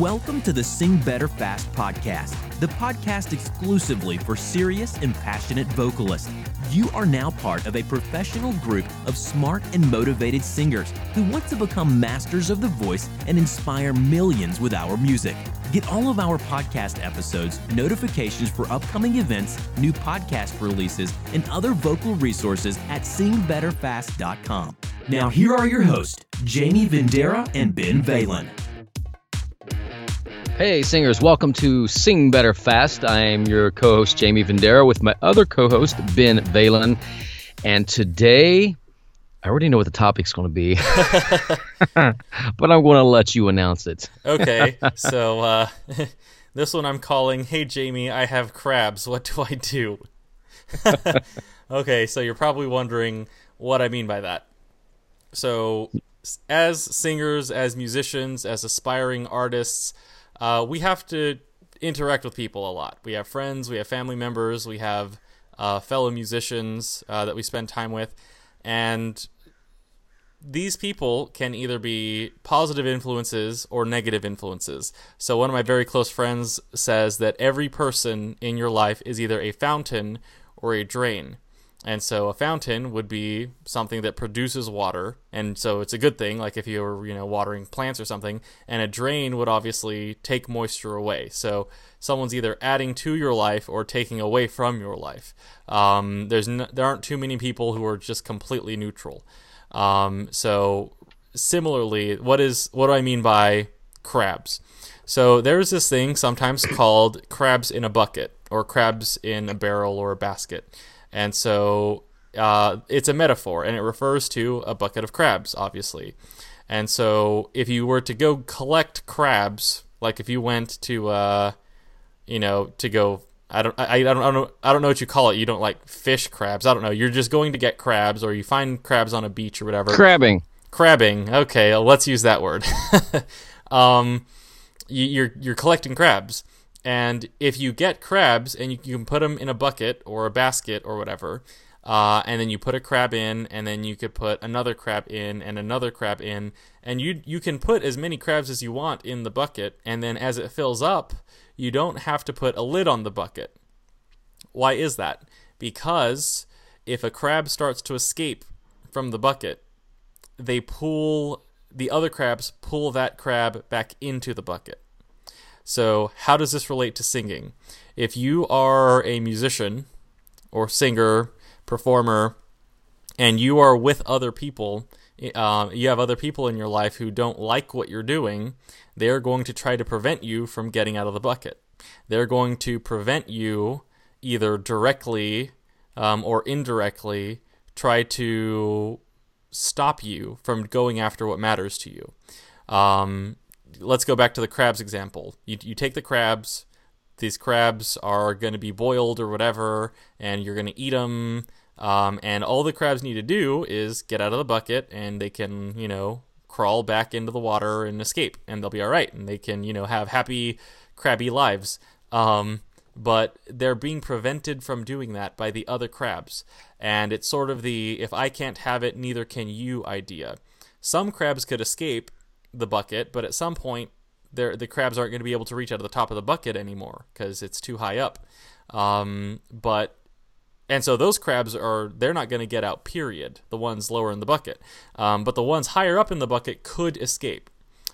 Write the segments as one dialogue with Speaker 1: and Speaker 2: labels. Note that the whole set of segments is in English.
Speaker 1: Welcome to the Sing Better Fast podcast, the podcast exclusively for serious and passionate vocalists. You are now part of a professional group of smart and motivated singers who want to become masters of the voice and inspire millions with our music. Get all of our podcast episodes, notifications for upcoming events, new podcast releases, and other vocal resources at singbetterfast.com. Now, here are your hosts, Jaime Vendera and Ben Valen.
Speaker 2: Hey, singers, welcome to Sing Better Fast. I am your co host, Jaime Vendera, with my other co host, Ben Valen. And today, I already know what the topic's going to be, but I'm going to let you announce it.
Speaker 3: okay, so uh, this one I'm calling Hey Jamie, I have crabs. What do I do? okay, so you're probably wondering what I mean by that. So, as singers, as musicians, as aspiring artists, uh, we have to interact with people a lot. We have friends, we have family members, we have uh, fellow musicians uh, that we spend time with, and these people can either be positive influences or negative influences. So, one of my very close friends says that every person in your life is either a fountain or a drain. And so a fountain would be something that produces water, and so it's a good thing, like if you were, you know, watering plants or something. And a drain would obviously take moisture away. So someone's either adding to your life or taking away from your life. Um, there's there aren't too many people who are just completely neutral. Um, so similarly, what is what do I mean by crabs? So there's this thing sometimes called crabs in a bucket or crabs in a barrel or a basket. And so uh, it's a metaphor, and it refers to a bucket of crabs, obviously. And so if you were to go collect crabs, like if you went to, uh, you know, to go, I don't, I, I don't, I don't, I don't know what you call it. You don't like fish crabs. I don't know. You're just going to get crabs, or you find crabs on a beach or whatever.
Speaker 2: Crabbing.
Speaker 3: Crabbing. Okay, let's use that word. um, you, you're you're collecting crabs and if you get crabs and you, you can put them in a bucket or a basket or whatever, uh, and then you put a crab in, and then you could put another crab in, and another crab in, and you you can put as many crabs as you want in the bucket, and then as it fills up, you don't have to put a lid on the bucket. Why is that? Because if a crab starts to escape from the bucket, they pull the other crabs pull that crab back into the bucket. So, how does this relate to singing? If you are a musician or singer, performer, and you are with other people, uh, you have other people in your life who don't like what you're doing, they're going to try to prevent you from getting out of the bucket. They're going to prevent you either directly um, or indirectly try to stop you from going after what matters to you. Um, let's go back to the crabs example. You, you take the crabs, these crabs are going to be boiled or whatever, and you're going to eat them. Um, and all the crabs need to do is get out of the bucket, and they can, you know, crawl back into the water and escape, and they'll be all right, and they can, you know, have happy, crabby lives. Um, but they're being prevented from doing that by the other crabs, and it's sort of the "if I can't have it, neither can you" idea. Some crabs could escape the bucket, but at some point, the crabs aren't going to be able to reach out of the top of the bucket anymore because it's too high up. Um, but and so those crabs are they're not going to get out. Period. The ones lower in the bucket, um, but the ones higher up in the bucket could escape,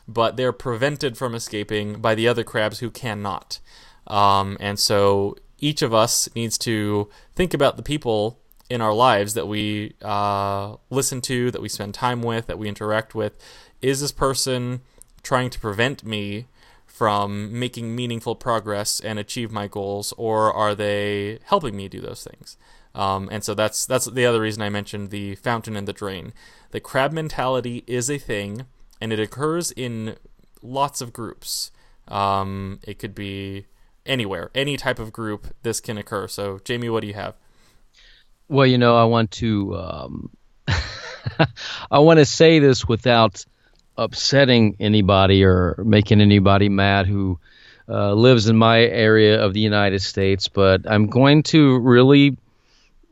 Speaker 3: but they're prevented from escaping by the other crabs who cannot. Um, and so each of us needs to think about the people in our lives that we uh, listen to, that we spend time with, that we interact with, is this person trying to prevent me from making meaningful progress and achieve my goals, or are they helping me do those things? Um, and so that's that's the other reason I mentioned the fountain and the drain. The crab mentality is a thing, and it occurs in lots of groups. Um, it could be anywhere, any type of group. This can occur. So, Jamie, what do you have?
Speaker 2: Well, you know, I want to um, I want to say this without upsetting anybody or making anybody mad who uh, lives in my area of the United States, but I'm going to really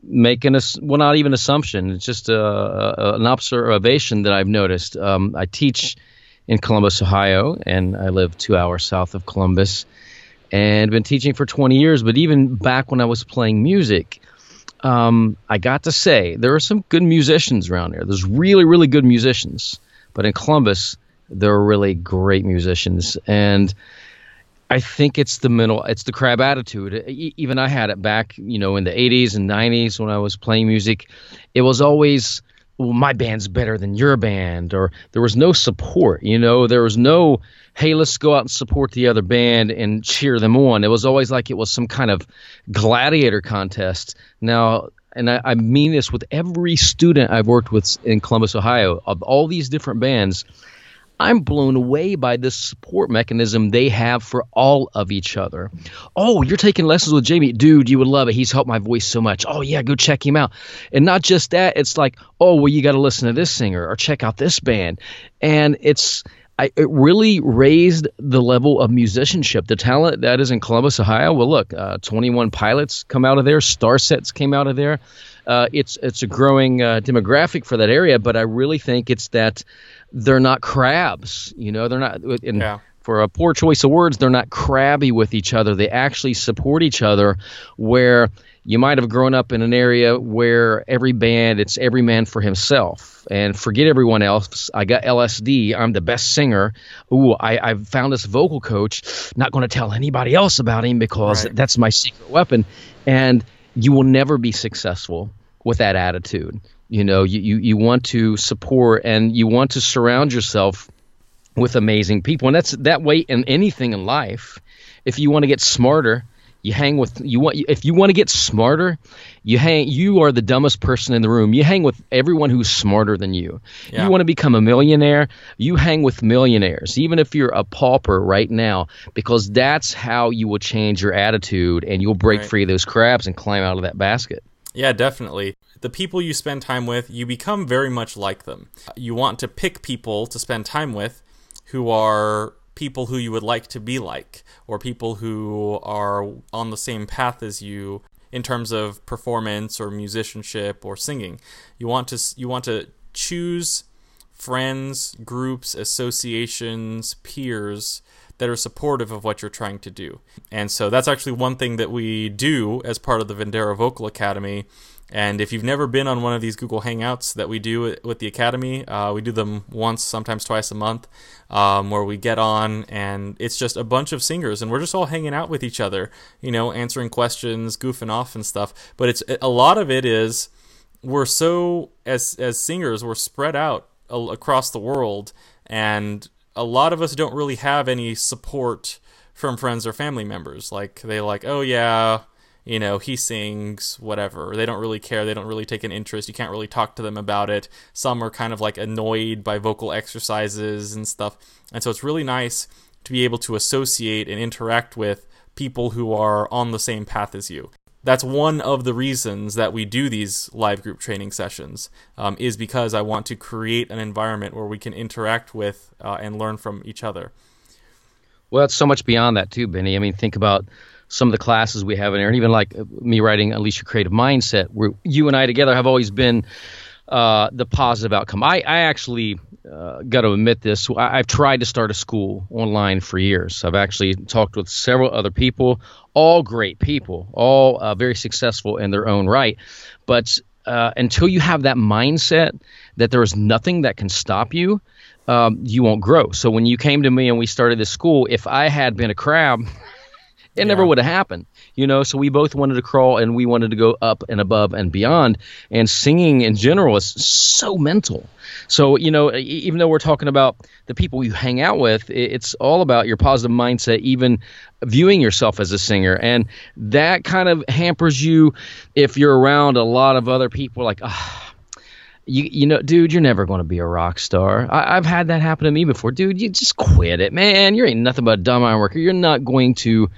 Speaker 2: make an well, not even assumption. It's just a, a, an observation that I've noticed. Um, I teach in Columbus, Ohio, and I live two hours south of Columbus, and been teaching for 20 years. But even back when I was playing music, um, I got to say there are some good musicians around here. There's really, really good musicians, but in Columbus, there are really great musicians, and I think it's the mental, it's the crab attitude. Even I had it back, you know, in the 80s and 90s when I was playing music. It was always, well, my band's better than your band, or there was no support. You know, there was no, hey, let's go out and support the other band and cheer them on. It was always like it was some kind of gladiator contest. Now, and I, I mean this with every student I've worked with in Columbus, Ohio, of all these different bands I'm blown away by this support mechanism they have for all of each other. Oh, you're taking lessons with Jamie. Dude, you would love it. He's helped my voice so much. Oh, yeah, go check him out. And not just that, it's like, oh, well, you got to listen to this singer or check out this band. And it's. I, it really raised the level of musicianship. The talent that is in Columbus, Ohio. Well, look, uh, 21 Pilots come out of there. Starsets came out of there. Uh, it's it's a growing uh, demographic for that area, but I really think it's that they're not crabs. You know, they're not. And yeah. For a poor choice of words, they're not crabby with each other. They actually support each other. Where you might have grown up in an area where every band it's every man for himself and forget everyone else i got lsd i'm the best singer ooh i, I found this vocal coach not going to tell anybody else about him because right. that's my secret weapon and you will never be successful with that attitude you know, you, you, you want to support and you want to surround yourself with amazing people. And that's that way in anything in life. If you want to get smarter, you hang with you want if you want to get smarter, you hang you are the dumbest person in the room. You hang with everyone who's smarter than you. Yeah. You want to become a millionaire, you hang with millionaires, even if you're a pauper right now, because that's how you will change your attitude and you'll break right. free of those crabs and climb out of that basket.
Speaker 3: Yeah, definitely the people you spend time with, you become very much like them. You want to pick people to spend time with who are people who you would like to be like, or people who are on the same path as you in terms of performance or musicianship or singing. You want to you want to choose friends, groups, associations, peers that are supportive of what you're trying to do. And so that's actually one thing that we do as part of the Vendera Vocal Academy and if you've never been on one of these Google Hangouts that we do with the Academy, uh, we do them once, sometimes twice a month, um, where we get on and it's just a bunch of singers and we're just all hanging out with each other, you know, answering questions, goofing off and stuff. But it's a lot of it is we're so as as singers we're spread out across the world, and a lot of us don't really have any support from friends or family members. Like they like, oh yeah, you know, he sings, whatever. They don't really care. They don't really take an interest. You can't really talk to them about it. Some are kind of like annoyed by vocal exercises and stuff. And so it's really nice to be able to associate and interact with people who are on the same path as you. That's one of the reasons that we do these live group training sessions, um, is because I want to create an environment where we can interact with uh, and learn from each other.
Speaker 2: Well, it's so much beyond that, too, Benny. I mean, think about some of the classes we have in there, and even like me writing Unleash Your Creative Mindset, where you and I together have always been uh, the positive outcome. I, I actually uh, got to admit this. I, have tried to start a school online for years. I've actually talked with several other people, all great people, all uh, very successful in their own right. But uh, until you have that mindset that there is nothing that can stop you, um, you won't grow. So when you came to me and we started this school, if I had been a crab, It yeah. never would have happened, you know. So we both wanted to crawl, and we wanted to go up and above and beyond. And singing in general is so mental. So you know, even though we're talking about the people you hang out with, it's all about your positive mindset, even viewing yourself as a singer, and that kind of hampers you if you're around a lot of other people like. Ah, you you know, dude, you're never going to be a rock star. I, have had that happen to me before, dude. You just quit it, man. You ain't nothing but a dumb iron worker. You're not going to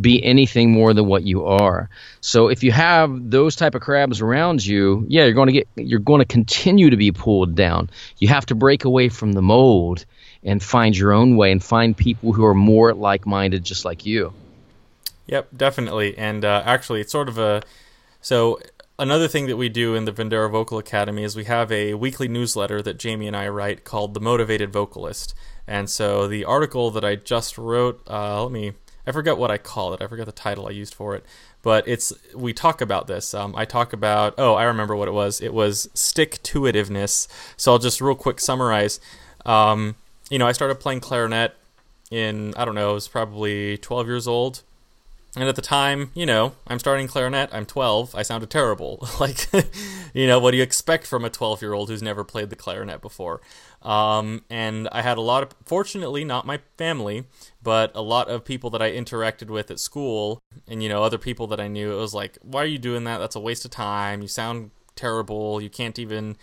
Speaker 2: be anything more than what you are. So if you have those type of crabs around you, yeah, you're going to get you're going to continue to be pulled down. You have to break away from the mold and find your own way and find people who are more like-minded, just like you.
Speaker 3: Yep, definitely. And uh, actually, it's sort of a so another thing that we do in the Vendera Vocal Academy is we have a weekly newsletter that Jamie and I write called The Motivated Vocalist. And so the article that I just wrote, uh, let me, I forgot what I call it. I forgot the title I used for it. But it's, we talk about this. Um, I talk about, oh, I remember what it was. It was stick to itiveness. So I'll just real quick summarize. Um, you know, I started playing clarinet in, I don't know, I was probably 12 years old. And at the time, you know, I'm starting clarinet, I'm 12, I sounded terrible. like, you know, what do you expect from a 12 year old who's never played the clarinet before? Um, and I had a lot of, fortunately, not my family, but a lot of people that I interacted with at school and, you know, other people that I knew. It was like, why are you doing that? That's a waste of time. You sound terrible. You can't even,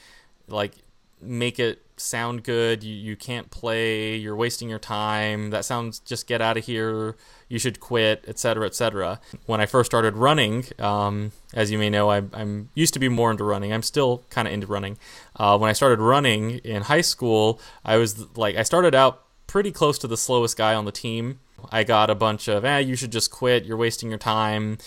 Speaker 3: like, make it sound good. You, you can't play. You're wasting your time. That sounds just get out of here. You should quit, etc., etc. When I first started running, um, as you may know, I, am used to be more into running. I'm still kind of into running. Uh, when I started running in high school, I was like, I started out pretty close to the slowest guy on the team. I got a bunch of, eh, you should just quit. You're wasting your time.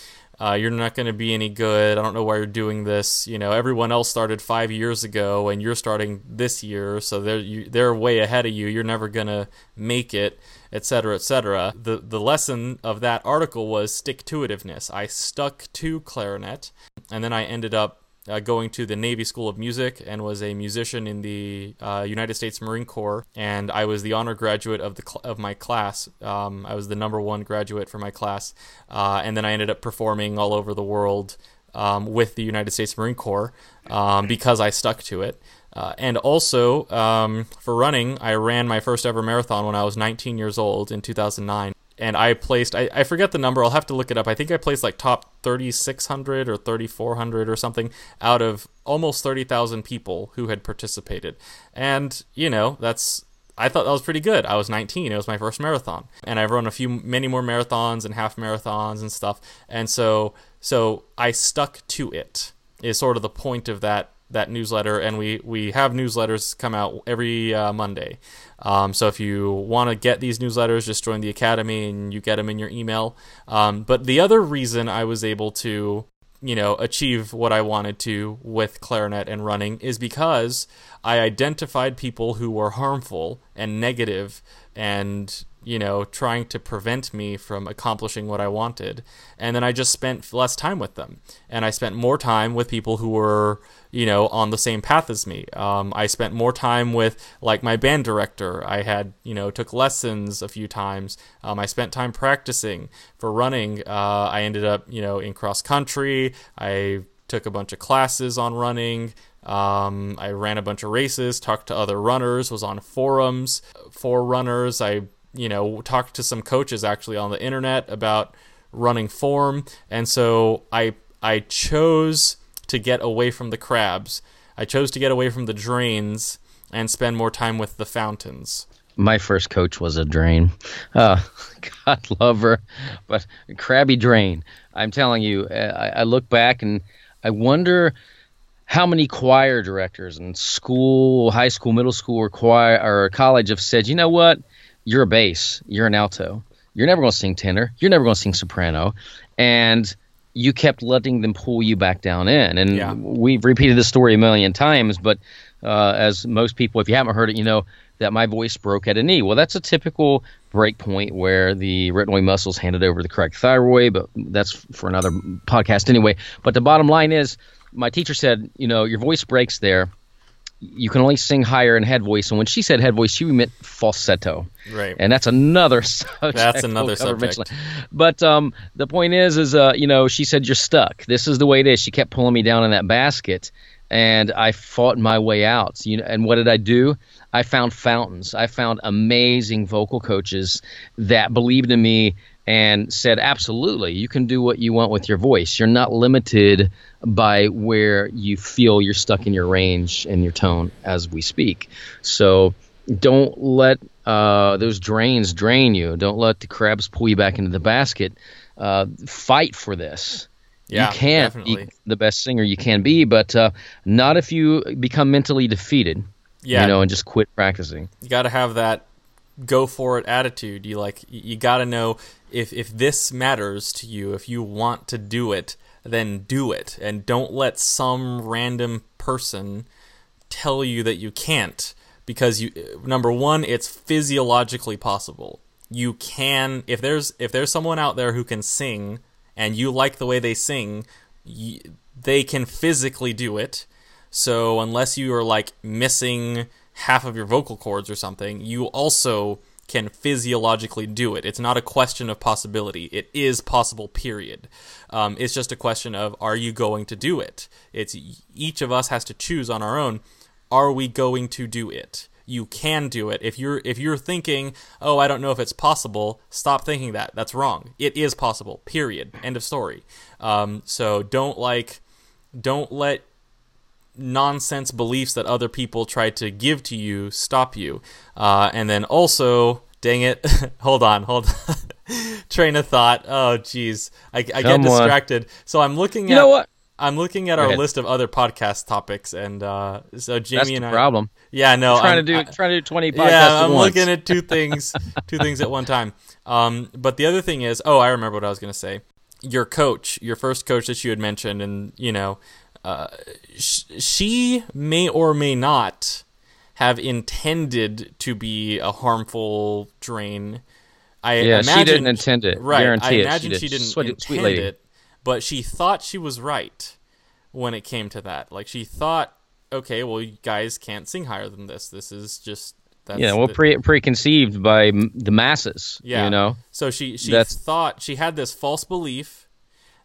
Speaker 3: Uh, you're not going to be any good. I don't know why you're doing this. You know, everyone else started five years ago, and you're starting this year, so they're you, they're way ahead of you. You're never going to make it, etc., etc. The the lesson of that article was stick to itiveness. I stuck to clarinet, and then I ended up uh, going to the Navy School of Music and was a musician in the uh, United States Marine Corps. And I was the honor graduate of the cl- of my class. Um, I was the number one graduate for my class. Uh, and then I ended up performing all over the world um, with the United States Marine Corps um, because I stuck to it. Uh, and also um, for running, I ran my first ever marathon when I was 19 years old in 2009 and I placed I, I forget the number. I'll have to look it up. I think I placed like top 3600 or 3400 or something out of almost 30,000 people who had participated. And, you know, that's I thought that was pretty good. I was 19. It was my first marathon. And I've run a few many more marathons and half marathons and stuff. And so so I stuck to it. Is sort of the point of that that newsletter, and we we have newsletters come out every uh, Monday. Um, so if you want to get these newsletters, just join the academy and you get them in your email. Um, but the other reason I was able to you know achieve what I wanted to with clarinet and running is because I identified people who were harmful and negative and you know trying to prevent me from accomplishing what I wanted and then I just spent less time with them and I spent more time with people who were you know, on the same path as me. Um, I spent more time with like my band director. I had, you know, took lessons a few times. Um, I spent time practicing for running. Uh, I ended up, you know, in cross country. I took a bunch of classes on running. Um, I ran a bunch of races, talked to other runners, was on forums for runners. I, you know, talked to some coaches actually on the internet about running form. And so I, I chose to get away from the crabs. I chose to get away from the drains and spend more time with the fountains.
Speaker 2: My first coach was a drain. Uh, God love her, but crabby drain. I'm telling you, I, I look back and I wonder how many choir directors in school, high school, middle school, or choir or college have said, you know what, you're a bass, you're an alto, you're never going to sing tenor, you're never going to sing soprano, and you kept letting them pull you back down in. And yeah. we've repeated this story a million times, but uh, as most people, if you haven't heard it, you know that my voice broke at a knee. Well, that's a typical break point where the retinoid muscles handed over the cricothyroid, but that's for another podcast anyway. But the bottom line is, my teacher said, you know, your voice breaks there you can only sing higher in head voice. And when she said head voice, she meant falsetto.
Speaker 3: Right.
Speaker 2: And that's another subject.
Speaker 3: That's another subject.
Speaker 2: But um, the point is, is uh, you know, she said you're stuck. This is the way it is. She kept pulling me down in that basket, and I fought my way out. You know, and what did I do? I found fountains. I found amazing vocal coaches that believed in me and said, absolutely, you can do what you want with your voice. You're not limited by where you feel you're stuck in your range and your tone as we speak. So don't let uh, those drains drain you. Don't let the crabs pull you back into the basket. Uh, fight for this.
Speaker 3: Yeah,
Speaker 2: you can't
Speaker 3: definitely.
Speaker 2: be the best singer you can be, but uh, not if you become mentally defeated.
Speaker 3: Yeah,
Speaker 2: you know, and just quit practicing.
Speaker 3: You got to have that go for it attitude. You like you got to know if if this matters to you, if you want to do it, then do it. And don't let some random person tell you that you can't because you number 1 it's physiologically possible. You can if there's if there's someone out there who can sing and you like the way they sing, they can physically do it. So unless you are like missing half of your vocal cords or something, you also can physiologically do it. It's not a question of possibility. It is possible, period. Um, it's just a question of are you going to do it? It's each of us has to choose on our own. Are we going to do it? You can do it. If you're if you're thinking, oh, I don't know if it's possible, stop thinking that. That's wrong. It is possible. Period. End of story. Um, so don't like, don't let nonsense beliefs that other people try to give to you stop you. Uh, and then also, dang it, hold on, hold on. Train of thought. Oh, geez, I, I get distracted. So I'm looking
Speaker 2: you
Speaker 3: at.
Speaker 2: know what?
Speaker 3: I'm looking at our list of other podcast topics, and uh, so Jamie
Speaker 2: That's
Speaker 3: and
Speaker 2: the
Speaker 3: I.
Speaker 2: problem.
Speaker 3: Yeah, no,
Speaker 2: trying
Speaker 3: I'm,
Speaker 2: to do
Speaker 3: I,
Speaker 2: trying to do twenty podcasts.
Speaker 3: Yeah, I'm
Speaker 2: once.
Speaker 3: looking at two things, two things at one time. Um, but the other thing is, oh, I remember what I was going to say. Your coach, your first coach that you had mentioned, and you know, uh, sh- she may or may not have intended to be a harmful drain. I
Speaker 2: yeah,
Speaker 3: imagine,
Speaker 2: she didn't intend it.
Speaker 3: Right,
Speaker 2: Guarantee
Speaker 3: I
Speaker 2: it.
Speaker 3: imagine
Speaker 2: she,
Speaker 3: she, didn't
Speaker 2: sweet,
Speaker 3: intend
Speaker 2: sweet lady.
Speaker 3: it, but she thought she was right when it came to that. Like she thought, okay, well, you guys can't sing higher than this. This is just that's
Speaker 2: yeah, well,
Speaker 3: the-
Speaker 2: pre preconceived by m- the masses.
Speaker 3: yeah.
Speaker 2: you know.
Speaker 3: So she she
Speaker 2: That's-
Speaker 3: thought she had this false belief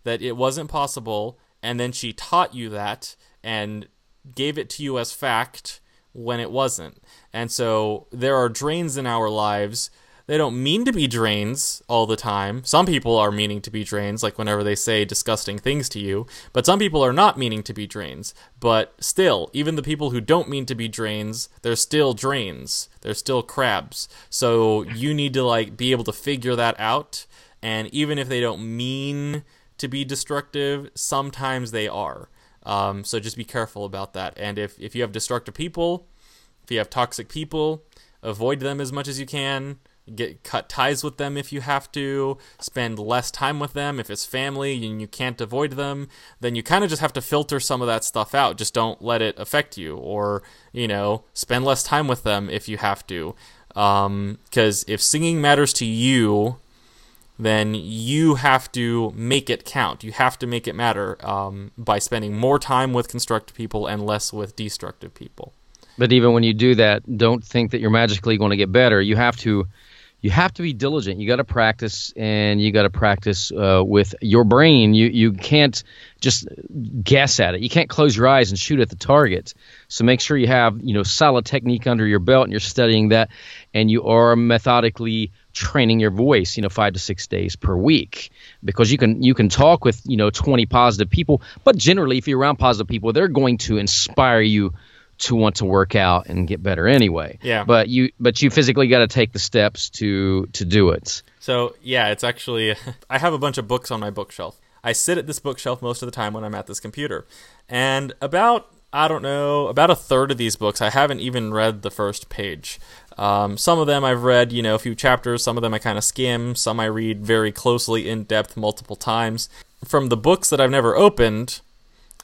Speaker 3: that it wasn't possible, and then she taught you that and gave it to you as fact when it wasn't. And so there are drains in our lives. They don't mean to be drains all the time. Some people are meaning to be drains, like whenever they say disgusting things to you. But some people are not meaning to be drains. But still, even the people who don't mean to be drains, they're still drains. They're still crabs. So you need to like be able to figure that out. And even if they don't mean to be destructive, sometimes they are. Um, so just be careful about that. And if, if you have destructive people, if you have toxic people, avoid them as much as you can. Get cut ties with them if you have to. Spend less time with them if it's family and you can't avoid them. Then you kind of just have to filter some of that stuff out. Just don't let it affect you, or you know, spend less time with them if you have to. Because if singing matters to you, then you have to make it count. You have to make it matter um, by spending more time with constructive people and less with destructive people.
Speaker 2: But even when you do that, don't think that you're magically going to get better. You have to, you have to be diligent. You got to practice, and you got to practice uh, with your brain. You you can't just guess at it. You can't close your eyes and shoot at the target. So make sure you have you know solid technique under your belt, and you're studying that, and you are methodically training your voice. You know, five to six days per week, because you can you can talk with you know 20 positive people, but generally, if you're around positive people, they're going to inspire you to want to work out and get better anyway.
Speaker 3: Yeah.
Speaker 2: But you but you physically got to take the steps to to do it.
Speaker 3: So yeah, it's actually I have a bunch of books on my bookshelf. I sit at this bookshelf most of the time when I'm at this computer, and about I don't know about a third of these books I haven't even read the first page. Um, some of them I've read, you know, a few chapters. Some of them I kind of skim. Some I read very closely, in depth, multiple times. From the books that I've never opened,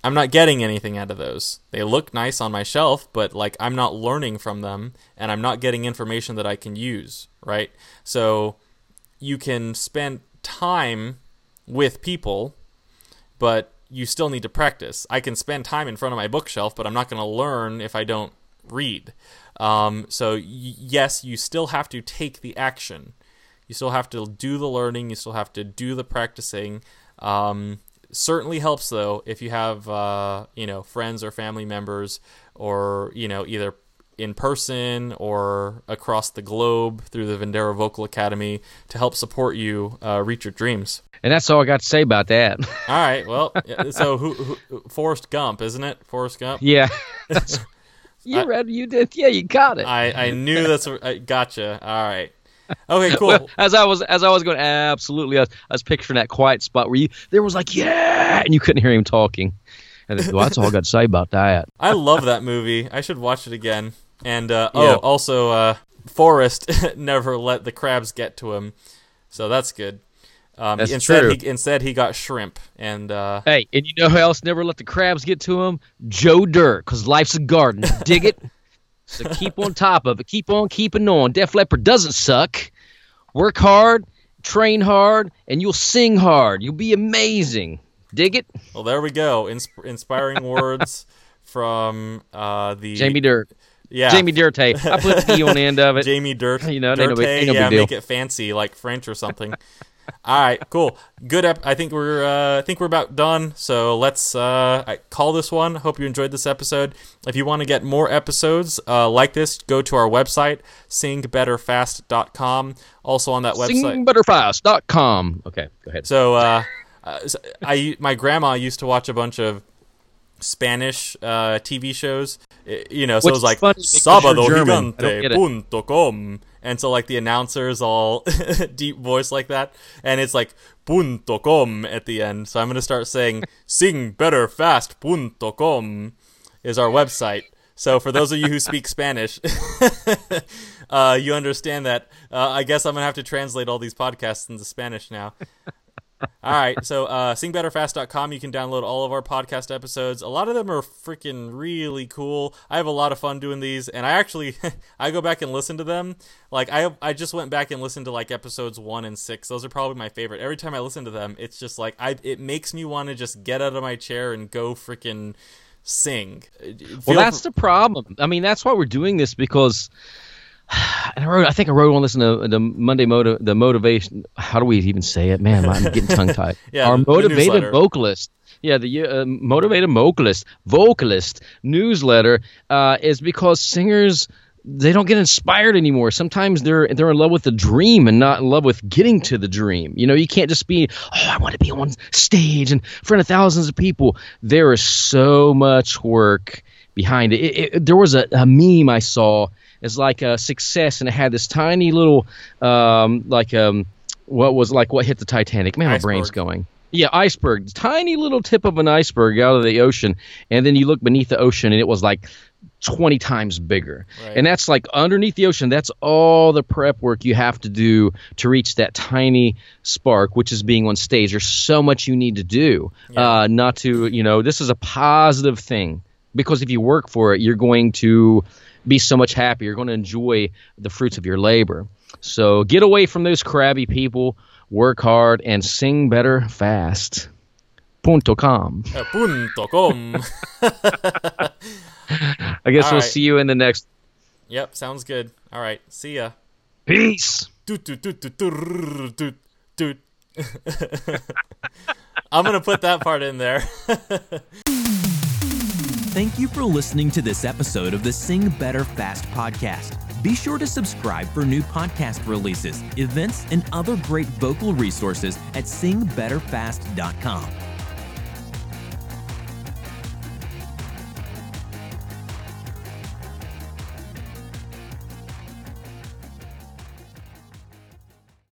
Speaker 3: I'm not getting anything out of those. They look nice on my shelf, but like I'm not learning from them and I'm not getting information that I can use, right? So you can spend time with people, but you still need to practice. I can spend time in front of my bookshelf, but I'm not going to learn if I don't read. Um, so y- yes, you still have to take the action. You still have to do the learning. You still have to do the practicing. Um, certainly helps though if you have uh, you know friends or family members or you know either in person or across the globe through the Vendera Vocal Academy to help support you uh, reach your dreams.
Speaker 2: And that's all I got to say about that.
Speaker 3: All right, well, so who, who Forrest Gump, isn't it? Forrest Gump.
Speaker 2: yeah. you
Speaker 3: I-
Speaker 2: read you did. Yeah, you got it.
Speaker 3: I I knew that's I gotcha. All right. Okay, cool.
Speaker 2: Well, as I was as I was going, absolutely, I was, I was picturing that quiet spot where you there was like yeah, and you couldn't hear him talking. And then, well, that's all I got to say about that.
Speaker 3: I love that movie. I should watch it again. And uh,
Speaker 2: Yeah.
Speaker 3: oh, also, uh, Forrest never let the crabs get to him, so that's good. Um,
Speaker 2: That's
Speaker 3: instead,
Speaker 2: true.
Speaker 3: He, instead, he got shrimp, and uh,
Speaker 2: Hey, and you know who else never let the crabs get to him? Joe Dirt, because life's a garden. Dig it? So keep on top of it. Keep on keeping on. Def Leppard doesn't suck. Work hard, train hard, and you'll sing hard. You'll be amazing. Dig it?
Speaker 3: well, there we go. Insp- inspiring words from uh, the
Speaker 2: Jamie Dirt.
Speaker 3: Yeah,
Speaker 2: Jamie Dirte. I put the D on the end of it.
Speaker 3: Jamie Dirt.
Speaker 2: You know, it ain't no ain't no big
Speaker 3: yeah,
Speaker 2: deal.
Speaker 3: make it fancy like French or something. All right, cool, good. Ep- I think we're uh, I think we're about done. So let's uh, I- call this one. Hope you enjoyed this episode. If you want to get more episodes uh, like this, go to our website singbetterfast.com. Also on that website.
Speaker 2: Singbutterfast.com. Okay, go ahead.
Speaker 3: So uh, uh, so I my grandma used to watch a bunch of Spanish uh, TV shows. You know, so
Speaker 2: Which
Speaker 3: it was like
Speaker 2: funny because you're
Speaker 3: Sábado
Speaker 2: German.
Speaker 3: Punto com. And so like the announcers all deep voice like that, and it's like punto com at the end. So I'm gonna start saying singbetterfast.com is our website. So for those of you who speak Spanish, uh, you understand that. Uh, I guess I'm gonna have to translate all these podcasts into Spanish now. All right, so uh, singbetterfast.com, you can download all of our podcast episodes. A lot of them are freaking really cool. I have a lot of fun doing these, and I actually I go back and listen to them. Like I I just went back and listened to like episodes one and six. Those are probably my favorite. Every time I listen to them, it's just like I it makes me want to just get out of my chair and go freaking sing.
Speaker 2: Well, that's
Speaker 3: fr-
Speaker 2: the problem. I mean, that's why we're doing this because and I wrote. I think I wrote on this in the, the Monday motive. The motivation. How do we even say it? Man, I'm getting tongue tied.
Speaker 3: Yeah,
Speaker 2: Our motivated vocalist. Yeah, the uh, motivated vocalist vocalist newsletter uh, is because singers they don't get inspired anymore. Sometimes they're they're in love with the dream and not in love with getting to the dream. You know, you can't just be, oh, I want to be on stage and in front of thousands of people. There is so much work behind it. it, it there was a, a meme I saw. It's like a success, and it had this tiny little, um, like um, what was like what hit the Titanic? Man, my brain's going. Yeah, iceberg, tiny little tip of an iceberg out of the ocean, and then you look beneath the ocean, and it was like 20 times bigger.
Speaker 3: Right.
Speaker 2: And that's like underneath the ocean, that's all the prep work you have to do to reach that tiny spark, which is being on stage. There's so much you need to do uh, not to, you know, this is a positive thing because if you work for it, you're going to be so much happier. You're going to enjoy the fruits of your labor. So get away from those crabby people, work hard, and sing better fast. Punto com.
Speaker 3: uh, punto com.
Speaker 2: I guess
Speaker 3: All
Speaker 2: we'll
Speaker 3: right.
Speaker 2: see you in the next.
Speaker 3: yep, sounds good. All right, see ya.
Speaker 2: Peace.
Speaker 3: Doot, doot, doot, doot, doot, doot, doot. I'm gonna put that part in there.
Speaker 1: Thank you for listening to this episode of the Sing Better Fast podcast. Be sure to subscribe for new podcast releases, events, and other great vocal resources at singbetterfast.com.